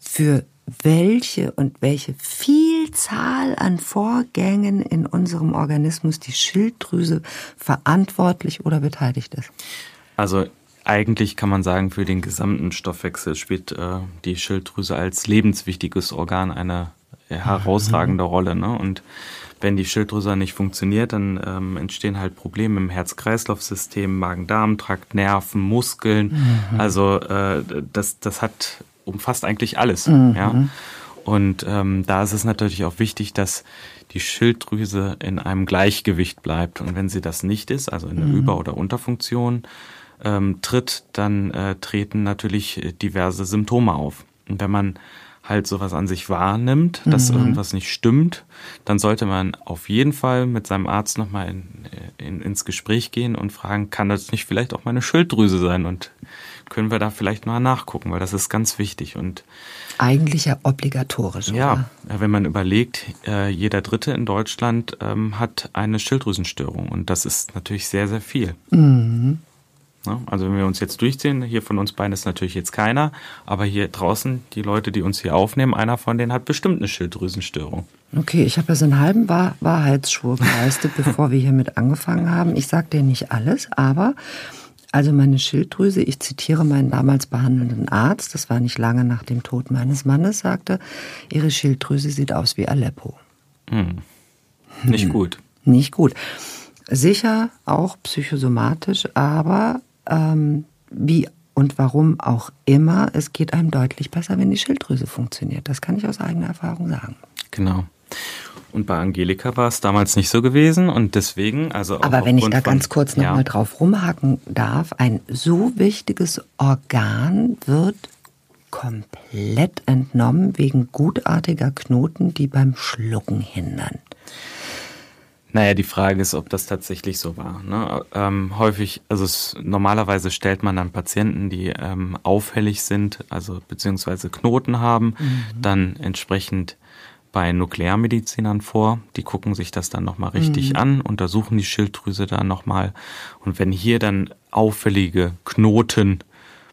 für welche und welche Vielzahl an Vorgängen in unserem Organismus die Schilddrüse verantwortlich oder beteiligt ist. Also eigentlich kann man sagen, für den gesamten Stoffwechsel spielt äh, die Schilddrüse als lebenswichtiges Organ eine herausragende mhm. Rolle. Ne? Und wenn die Schilddrüse nicht funktioniert, dann ähm, entstehen halt Probleme im Herz-Kreislauf-System, Magen-Darm-Trakt, Nerven, Muskeln. Mhm. Also äh, das, das hat umfasst eigentlich alles. Mhm. Ja? Und ähm, da ist es natürlich auch wichtig, dass die Schilddrüse in einem Gleichgewicht bleibt. Und wenn sie das nicht ist, also in einer mhm. Über- oder Unterfunktion, ähm, tritt, dann äh, treten natürlich diverse Symptome auf. Und wenn man halt sowas an sich wahrnimmt, dass mhm. irgendwas nicht stimmt, dann sollte man auf jeden Fall mit seinem Arzt nochmal in, in, ins Gespräch gehen und fragen, kann das nicht vielleicht auch meine Schilddrüse sein und können wir da vielleicht mal nachgucken, weil das ist ganz wichtig und eigentlich ja obligatorisch. Ja, oder? wenn man überlegt, äh, jeder Dritte in Deutschland ähm, hat eine Schilddrüsenstörung und das ist natürlich sehr, sehr viel. Mhm. Ne? Also wenn wir uns jetzt durchziehen, hier von uns beiden ist natürlich jetzt keiner, aber hier draußen, die Leute, die uns hier aufnehmen, einer von denen hat bestimmt eine Schilddrüsenstörung. Okay, ich habe ja so einen halben Wahr Wahrheitsschwur geleistet, bevor wir hiermit angefangen haben. Ich sage dir nicht alles, aber also meine Schilddrüse, ich zitiere meinen damals behandelnden Arzt, das war nicht lange nach dem Tod meines Mannes, sagte, ihre Schilddrüse sieht aus wie Aleppo. Hm. Nicht hm. gut. Nicht gut. Sicher auch psychosomatisch, aber ähm, wie und warum auch immer, es geht einem deutlich besser, wenn die Schilddrüse funktioniert. Das kann ich aus eigener Erfahrung sagen. Genau. Und bei Angelika war es damals nicht so gewesen und deswegen, also Aber wenn ich da ganz kurz nochmal ja. drauf rumhacken darf, ein so wichtiges Organ wird komplett entnommen wegen gutartiger Knoten, die beim Schlucken hindern. Naja, die Frage ist, ob das tatsächlich so war. Ne? Ähm, häufig, also es, normalerweise stellt man dann Patienten, die ähm, auffällig sind, also beziehungsweise Knoten haben, mhm. dann entsprechend bei Nuklearmedizinern vor. Die gucken sich das dann nochmal richtig mhm. an, untersuchen die Schilddrüse dann nochmal. Und wenn hier dann auffällige Knoten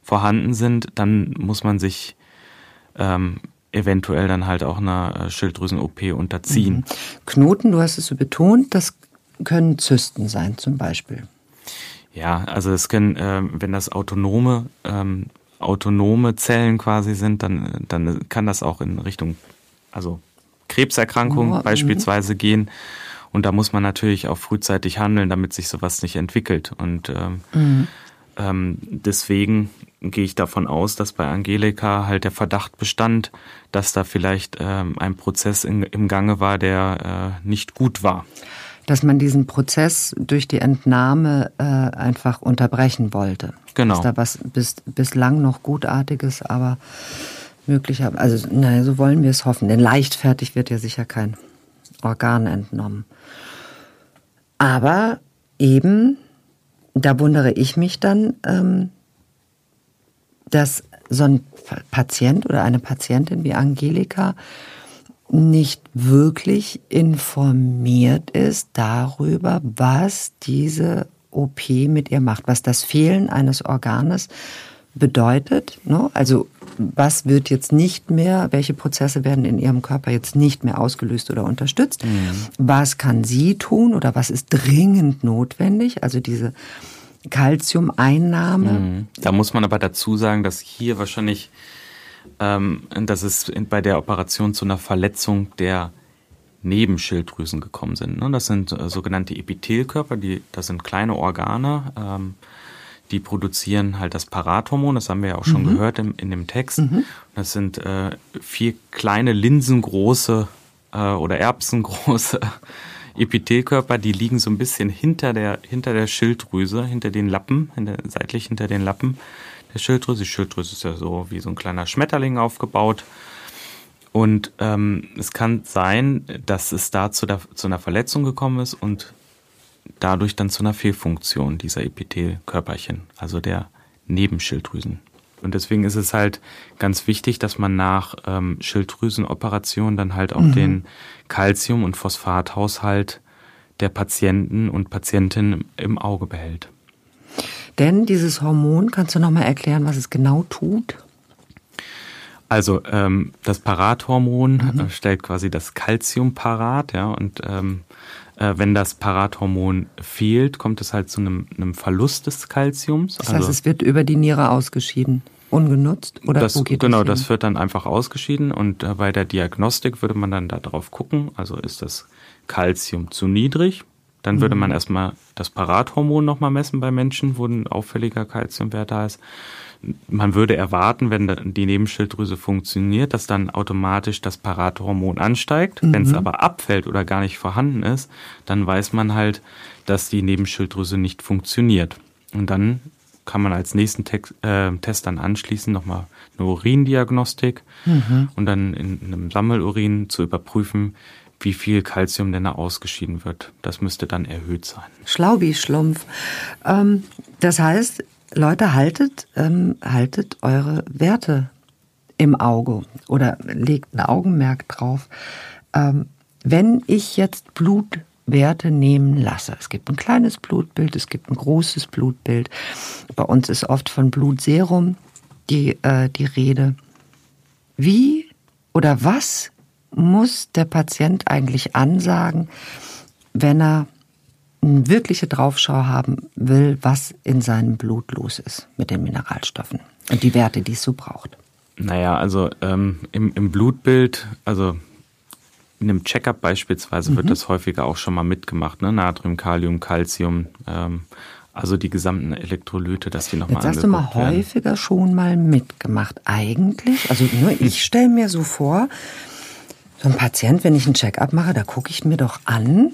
vorhanden sind, dann muss man sich ähm, eventuell dann halt auch einer äh, Schilddrüsen-OP unterziehen. Mhm. Knoten, du hast es so betont, das können Zysten sein zum Beispiel. Ja, also es können, äh, wenn das autonome, ähm, autonome Zellen quasi sind, dann, dann kann das auch in Richtung, also Krebserkrankung oh, beispielsweise mh. gehen. Und da muss man natürlich auch frühzeitig handeln, damit sich sowas nicht entwickelt. Und ähm, mhm. Ähm, deswegen gehe ich davon aus, dass bei Angelika halt der Verdacht bestand, dass da vielleicht ähm, ein Prozess in, im Gange war, der äh, nicht gut war. Dass man diesen Prozess durch die Entnahme äh, einfach unterbrechen wollte. Genau. Dass da was bis, bislang noch Gutartiges, aber möglicherweise, also naja, so wollen wir es hoffen. Denn leichtfertig wird ja sicher kein Organ entnommen. Aber eben, da wundere ich mich dann, ähm, dass so ein Patient oder eine Patientin wie Angelika nicht wirklich informiert ist darüber, was diese OP mit ihr macht, was das Fehlen eines Organes bedeutet. Ne? Also was wird jetzt nicht mehr, welche Prozesse werden in ihrem Körper jetzt nicht mehr ausgelöst oder unterstützt? Mhm. Was kann sie tun oder was ist dringend notwendig? Also diese Kalziumeinnahme. Mhm. Da muss man aber dazu sagen, dass hier wahrscheinlich, ähm, dass es bei der Operation zu einer Verletzung der Nebenschilddrüsen gekommen sind. Ne? Das sind äh, sogenannte Epithelkörper, die, das sind kleine Organe, ähm, die produzieren halt das Parathormon, das haben wir ja auch schon mhm. gehört im, in dem Text. Mhm. Das sind äh, vier kleine linsengroße äh, oder erbsengroße Epithelkörper, die liegen so ein bisschen hinter der, hinter der Schilddrüse, hinter den Lappen, hinter, seitlich hinter den Lappen der Schilddrüse. Die Schilddrüse ist ja so wie so ein kleiner Schmetterling aufgebaut. Und ähm, es kann sein, dass es da zu, der, zu einer Verletzung gekommen ist und dadurch dann zu einer Fehlfunktion dieser Epithelkörperchen, also der Nebenschilddrüsen. Und deswegen ist es halt ganz wichtig, dass man nach ähm, Schilddrüsenoperationen dann halt auch mhm. den Calcium- und Phosphathaushalt der Patienten und Patientinnen im Auge behält. Denn dieses Hormon, kannst du nochmal erklären, was es genau tut? Also ähm, das Parathormon mhm. Äh, stellt quasi das Calcium parat, ja, und ähm, äh, wenn das Parathormon fehlt, kommt es halt zu einem, einem Verlust des Calciums. Das heißt, also, es wird über die Niere ausgeschieden, ungenutzt? Oder das, wo geht Genau, das, das wird dann einfach ausgeschieden und äh, bei der Diagnostik würde man dann darauf gucken, also ist das Calcium zu niedrig, dann würde mhm. man erstmal das Parathormon nochmal messen bei Menschen, wo ein auffälliger Calciumwert da ist man würde erwarten, wenn die Nebenschilddrüse funktioniert, dass dann automatisch das Parathormon ansteigt. Mhm. Wenn es aber abfällt oder gar nicht vorhanden ist, dann weiß man halt, dass die Nebenschilddrüse nicht funktioniert. Und dann kann man als nächsten Text, äh, Test dann anschließen nochmal eine Urindiagnostik mhm. und dann in, in einem Sammelurin zu überprüfen, wie viel Kalzium denn da ausgeschieden wird. Das müsste dann erhöht sein. Schlaubi-Schlumpf. Ähm, das heißt, Leute, haltet, ähm, haltet eure Werte im Auge oder legt ein Augenmerk drauf. Ähm, wenn ich jetzt Blutwerte nehmen lasse, es gibt ein kleines Blutbild, es gibt ein großes Blutbild. Bei uns ist oft von Blutserum die, äh, die Rede. Wie oder was muss der Patient eigentlich ansagen, wenn er eine wirkliche Draufschau haben will, was in seinem Blut los ist mit den Mineralstoffen und die Werte, die es so braucht? Naja, also ähm, im, im Blutbild, also in einem Checkup beispielsweise mhm. wird das häufiger auch schon mal mitgemacht, ne? Natrium, Kalium, Calcium, ähm, also die gesamten Elektrolyte, dass die nochmal Jetzt hast du mal werden. häufiger schon mal mitgemacht. Eigentlich, also nur ich stelle mir so vor, so ein Patient, wenn ich einen Check-up mache, da gucke ich mir doch an,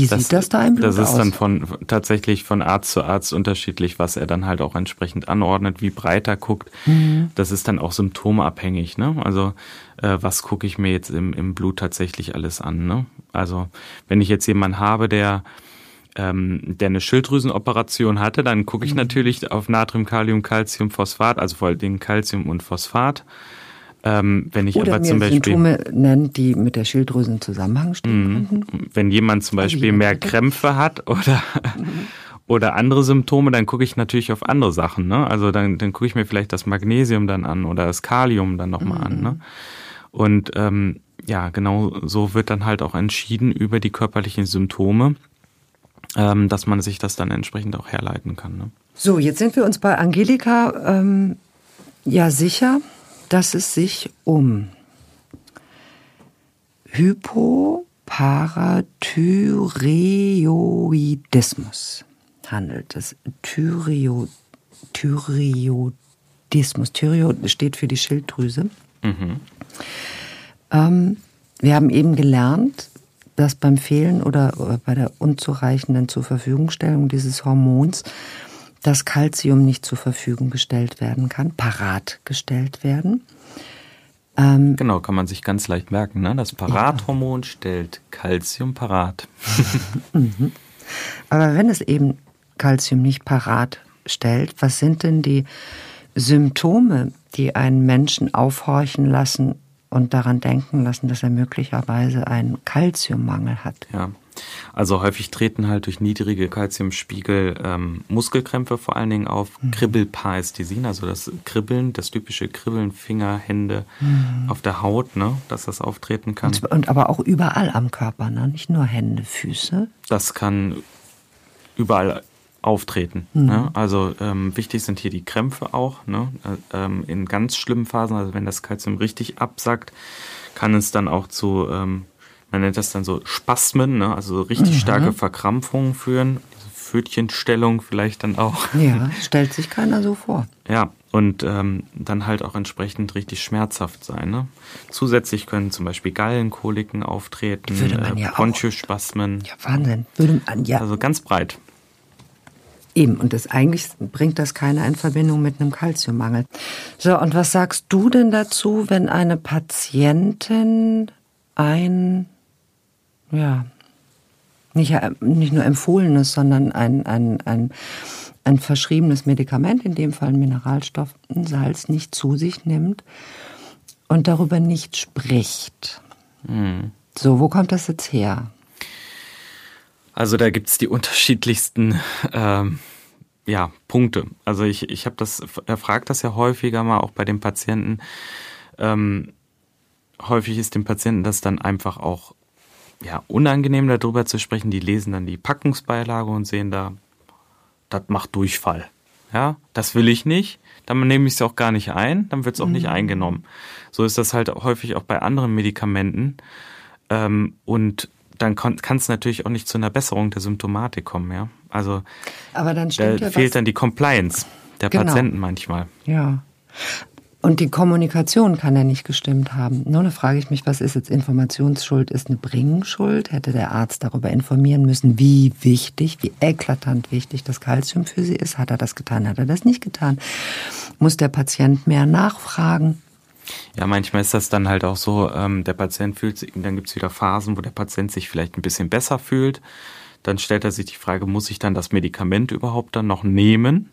wie das, sieht das da im Blut aus? Das ist aus? dann von tatsächlich von Arzt zu Arzt unterschiedlich, was er dann halt auch entsprechend anordnet, wie breit er guckt. Mhm. Das ist dann auch symptomabhängig. Ne? Also äh, was gucke ich mir jetzt im, im Blut tatsächlich alles an? Ne? Also wenn ich jetzt jemanden habe, der ähm, der eine Schilddrüsenoperation hatte, dann gucke ich mhm. natürlich auf Natrium, Kalium, Calcium, Phosphat, also vor allem Calcium und Phosphat. Ähm, wenn ich Oder aber zum Beispiel Symptome nennt, die mit der Schilddrüse in Zusammenhang stehen. Mhm. Wenn jemand zum Beispiel mehr Krämpfe hat oder mhm. oder andere Symptome, dann gucke ich natürlich auf andere Sachen. Ne? Also dann, dann gucke ich mir vielleicht das Magnesium dann an oder das Kalium dann nochmal mhm. an. Ne? Und ähm, ja, genau so wird dann halt auch entschieden über die körperlichen Symptome, ähm, dass man sich das dann entsprechend auch herleiten kann. Ne? So, jetzt sind wir uns bei Angelika ähm, ja sicher, dass es sich um Hypoparathyreoidismus handelt. Das Thyreoidismus. Thyreoidismus. steht für die Schilddrüse. Mhm. Ähm, wir haben eben gelernt, dass beim Fehlen oder bei der unzureichenden zur Verfügungstellung dieses Hormons das Kalzium nicht zur Verfügung gestellt werden kann, parat gestellt werden. Ähm, genau, kann man sich ganz leicht merken. Ne? Das Parathormon ja. stellt Kalzium parat. Mhm. Aber wenn es eben Kalzium nicht parat stellt, was sind denn die Symptome, die einen Menschen aufhorchen lassen und daran denken lassen, dass er möglicherweise einen Kalziummangel hat? Ja, also häufig treten halt durch niedrige Kalziumspiegel ähm, Muskelkrämpfe vor allen Dingen auf, mhm. Kribbelparästhesien, also das Kribbeln, das typische Kribbeln, Finger, Hände mhm. auf der Haut, ne, dass das auftreten kann. Und, und aber auch überall am Körper, ne? nicht nur Hände, Füße. Das kann überall auftreten. Mhm. Ne? Also ähm, wichtig sind hier die Krämpfe auch. Ne? Äh, ähm, in ganz schlimmen Phasen, also wenn das Kalzium richtig absackt, kann es dann auch zu ähm, man nennt das dann so Spasmen, ne? also so richtig mhm. starke Verkrampfungen führen. Pfötchenstellung vielleicht dann auch. Ja, stellt sich keiner so vor. Ja, und ähm, dann halt auch entsprechend richtig schmerzhaft sein. Ne? Zusätzlich können zum Beispiel Gallenkoliken auftreten, Würde man äh, ja. Ja, Wahnsinn. Würde man, ja. Also ganz breit. Eben, und das eigentlich bringt das keiner in Verbindung mit einem Kalziummangel. So, und was sagst du denn dazu, wenn eine Patientin ein ja, nicht, äh, nicht nur empfohlenes, sondern ein, ein, ein, ein verschriebenes Medikament, in dem Fall ein Mineralstoff, ein Salz, nicht zu sich nimmt und darüber nicht spricht. Mhm. So, wo kommt das jetzt her? Also da gibt es die unterschiedlichsten ähm, ja, Punkte. Also ich, ich habe das, er fragt das ja häufiger mal auch bei den Patienten. Ähm, häufig ist dem Patienten das dann einfach auch ja, unangenehm darüber zu sprechen. Die lesen dann die Packungsbeilage und sehen da, das macht Durchfall. Ja, das will ich nicht. Dann nehme ich es auch gar nicht ein, dann wird es auch mhm. nicht eingenommen. So ist das halt häufig auch bei anderen Medikamenten. Ähm, und dann kann es natürlich auch nicht zu einer Besserung der Symptomatik kommen, ja. Also Aber dann da ja fehlt dann die Compliance der genau. Patienten manchmal. Ja. Und die Kommunikation kann ja nicht gestimmt haben. Nur da frage ich mich, was ist jetzt Informationsschuld? Ist eine Bringschuld? Hätte der Arzt darüber informieren müssen, wie wichtig, wie eklatant wichtig das Kalzium für sie ist? Hat er das getan? Hat er das nicht getan? Muss der Patient mehr nachfragen? Ja, manchmal ist das dann halt auch so, ähm, der Patient fühlt sich, dann gibt es wieder Phasen, wo der Patient sich vielleicht ein bisschen besser fühlt. Dann stellt er sich die Frage, muss ich dann das Medikament überhaupt dann noch nehmen?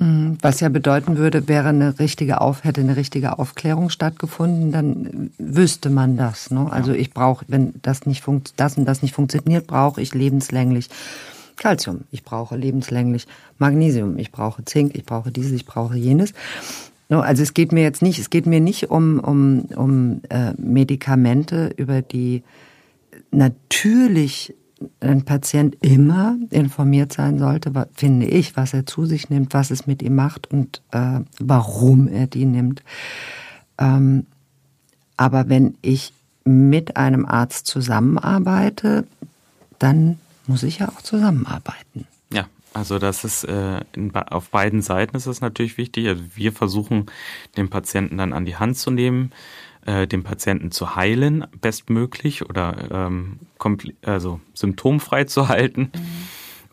Mhm. Was ja bedeuten würde, wäre eine richtige Auf, hätte eine richtige Aufklärung stattgefunden, dann wüsste man das. Ne? Also ich brauche, wenn das nicht funkt, das und das nicht funktioniert, brauche ich lebenslänglich Calcium. Ich brauche lebenslänglich Magnesium. Ich brauche Zink. Ich brauche dieses. Ich brauche jenes. Also es geht mir jetzt nicht, es geht mir nicht um, um, um äh, Medikamente, über die natürlich ein Patient immer informiert sein sollte, finde ich, was er zu sich nimmt, was es mit ihm macht und äh, warum er die nimmt. Ähm, aber wenn ich mit einem Arzt zusammenarbeite, dann muss ich ja auch zusammenarbeiten. Ja, also das ist äh, in, auf beiden Seiten ist das natürlich wichtig. Also wir versuchen den Patienten dann an die Hand zu nehmen äh, den Patienten zu heilen, bestmöglich oder ähm, also symptomfrei zu halten. Mhm.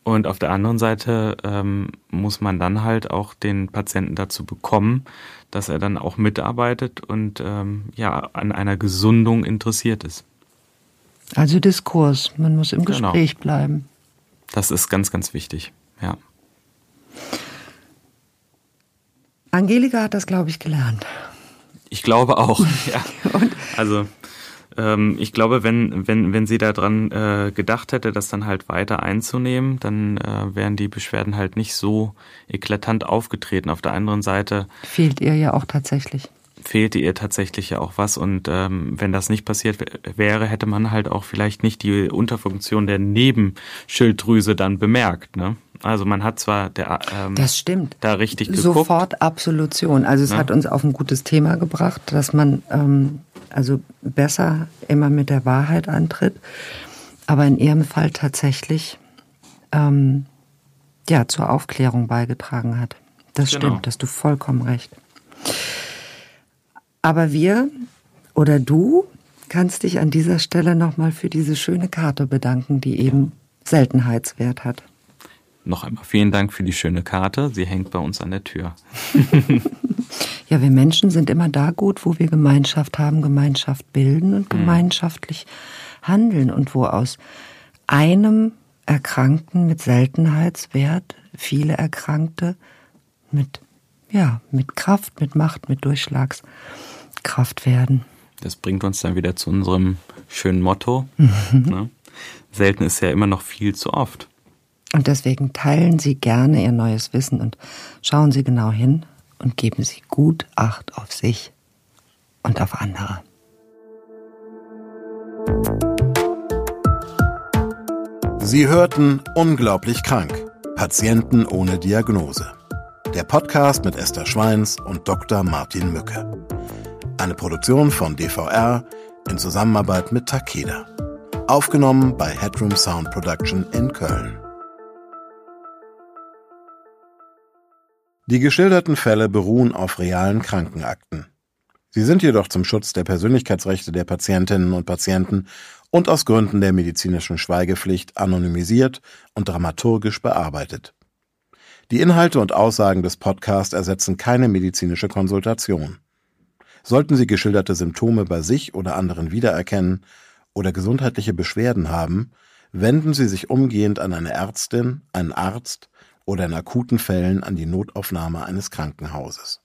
Und auf der anderen Seite ähm, muss man dann halt auch den Patienten dazu bekommen, dass er dann auch mitarbeitet und ähm, ja an einer Gesundung interessiert ist. Also Diskurs, man muss im genau. Gespräch bleiben. Das ist ganz, ganz wichtig, ja. Angelika hat das, glaube ich, gelernt. Ich glaube auch, ja. also ähm, ich glaube, wenn, wenn, wenn sie daran äh, gedacht hätte, das dann halt weiter einzunehmen, dann äh, wären die Beschwerden halt nicht so eklatant aufgetreten. Auf der anderen Seite fehlt ihr ja auch tatsächlich. Fehlte ihr tatsächlich ja auch was und ähm, wenn das nicht passiert wäre, hätte man halt auch vielleicht nicht die Unterfunktion der Nebenschilddrüse dann bemerkt. Ne? Also man hat zwar der, ähm, das stimmt. da richtig geguckt. Sofort Absolution. Also es ja. hat uns auf ein gutes Thema gebracht, dass man ähm, also besser immer mit der Wahrheit antritt, aber in ihrem Fall tatsächlich ähm, ja zur Aufklärung beigetragen hat. Das genau. stimmt, hast du vollkommen recht. Aber wir oder du kannst dich an dieser Stelle nochmal für diese schöne Karte bedanken, die eben Seltenheitswert hat. Noch einmal vielen Dank für die schöne Karte. Sie hängt bei uns an der Tür. ja, wir Menschen sind immer da gut, wo wir Gemeinschaft haben, Gemeinschaft bilden und mhm. gemeinschaftlich handeln und wo aus einem Erkrankten mit Seltenheitswert viele Erkrankte mit, ja, mit Kraft, mit Macht, mit Durchschlagskraft werden. Das bringt uns dann wieder zu unserem schönen Motto. Ne? Selten ist ja immer noch viel zu oft. Und deswegen teilen Sie gerne Ihr neues Wissen und schauen Sie genau hin und geben Sie gut Acht auf sich und auf andere. Sie hörten Unglaublich krank. Patienten ohne Diagnose. Der Podcast mit Esther Schweins und Dr. Martin Mücke. Eine Produktion von DVR in Zusammenarbeit mit Takeda. Aufgenommen bei Headroom Sound Production in Köln. Die geschilderten Fälle beruhen auf realen Krankenakten. Sie sind jedoch zum Schutz der Persönlichkeitsrechte der Patientinnen und Patienten und aus Gründen der medizinischen Schweigepflicht anonymisiert und dramaturgisch bearbeitet. Die Inhalte und Aussagen des Podcasts ersetzen keine medizinische Konsultation. Sollten Sie geschilderte Symptome bei sich oder anderen wiedererkennen oder gesundheitliche Beschwerden haben, wenden Sie sich umgehend an eine Ärztin, einen Arzt oder in akuten Fällen an die Notaufnahme eines Krankenhauses.